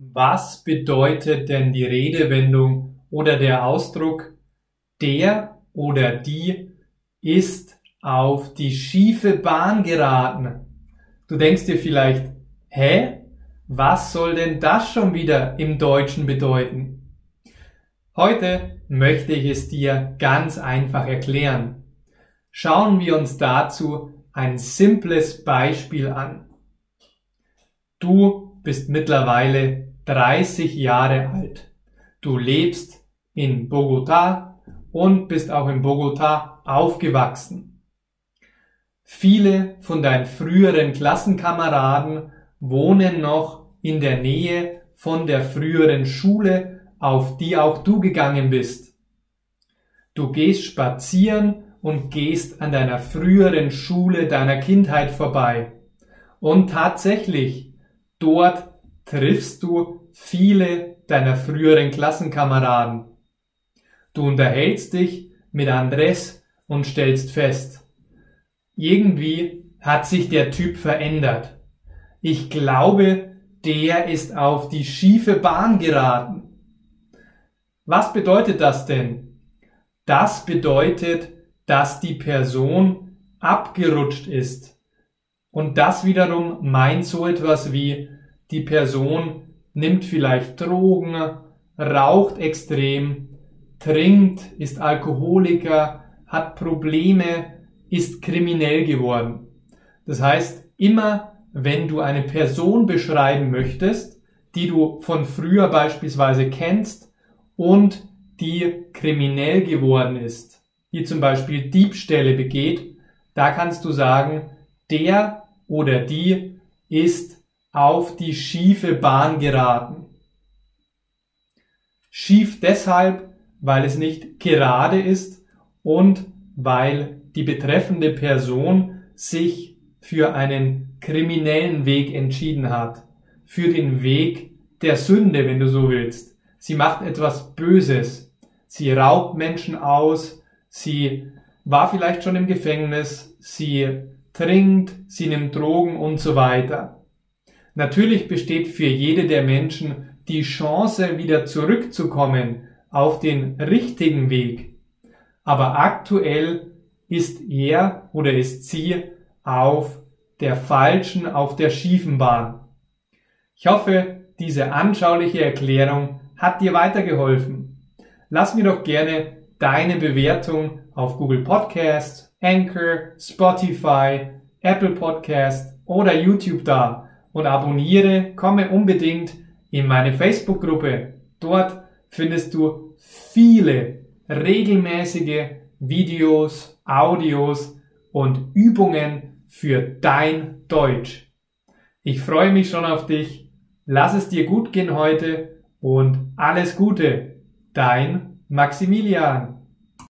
Was bedeutet denn die Redewendung oder der Ausdruck der oder die ist auf die schiefe Bahn geraten? Du denkst dir vielleicht, hä? Was soll denn das schon wieder im Deutschen bedeuten? Heute möchte ich es dir ganz einfach erklären. Schauen wir uns dazu ein simples Beispiel an. Du bist mittlerweile 30 Jahre alt. Du lebst in Bogota und bist auch in Bogota aufgewachsen. Viele von deinen früheren Klassenkameraden wohnen noch in der Nähe von der früheren Schule, auf die auch du gegangen bist. Du gehst spazieren und gehst an deiner früheren Schule deiner Kindheit vorbei. Und tatsächlich, dort triffst du viele deiner früheren Klassenkameraden. Du unterhältst dich mit Andres und stellst fest, irgendwie hat sich der Typ verändert. Ich glaube, der ist auf die schiefe Bahn geraten. Was bedeutet das denn? Das bedeutet, dass die Person abgerutscht ist. Und das wiederum meint so etwas wie, die Person nimmt vielleicht Drogen, raucht extrem, trinkt, ist Alkoholiker, hat Probleme, ist kriminell geworden. Das heißt, immer wenn du eine Person beschreiben möchtest, die du von früher beispielsweise kennst und die kriminell geworden ist, die zum Beispiel Diebstähle begeht, da kannst du sagen, der oder die ist auf die schiefe Bahn geraten. Schief deshalb, weil es nicht gerade ist und weil die betreffende Person sich für einen kriminellen Weg entschieden hat, für den Weg der Sünde, wenn du so willst. Sie macht etwas Böses, sie raubt Menschen aus, sie war vielleicht schon im Gefängnis, sie trinkt, sie nimmt Drogen und so weiter. Natürlich besteht für jede der Menschen die Chance, wieder zurückzukommen auf den richtigen Weg. Aber aktuell ist er oder ist sie auf der falschen, auf der schiefen Bahn. Ich hoffe, diese anschauliche Erklärung hat dir weitergeholfen. Lass mir doch gerne deine Bewertung auf Google Podcasts, Anchor, Spotify, Apple Podcast oder YouTube da und abonniere, komme unbedingt in meine Facebook-Gruppe. Dort findest du viele regelmäßige Videos, Audios und Übungen für dein Deutsch. Ich freue mich schon auf dich. Lass es dir gut gehen heute und alles Gute. Dein Maximilian.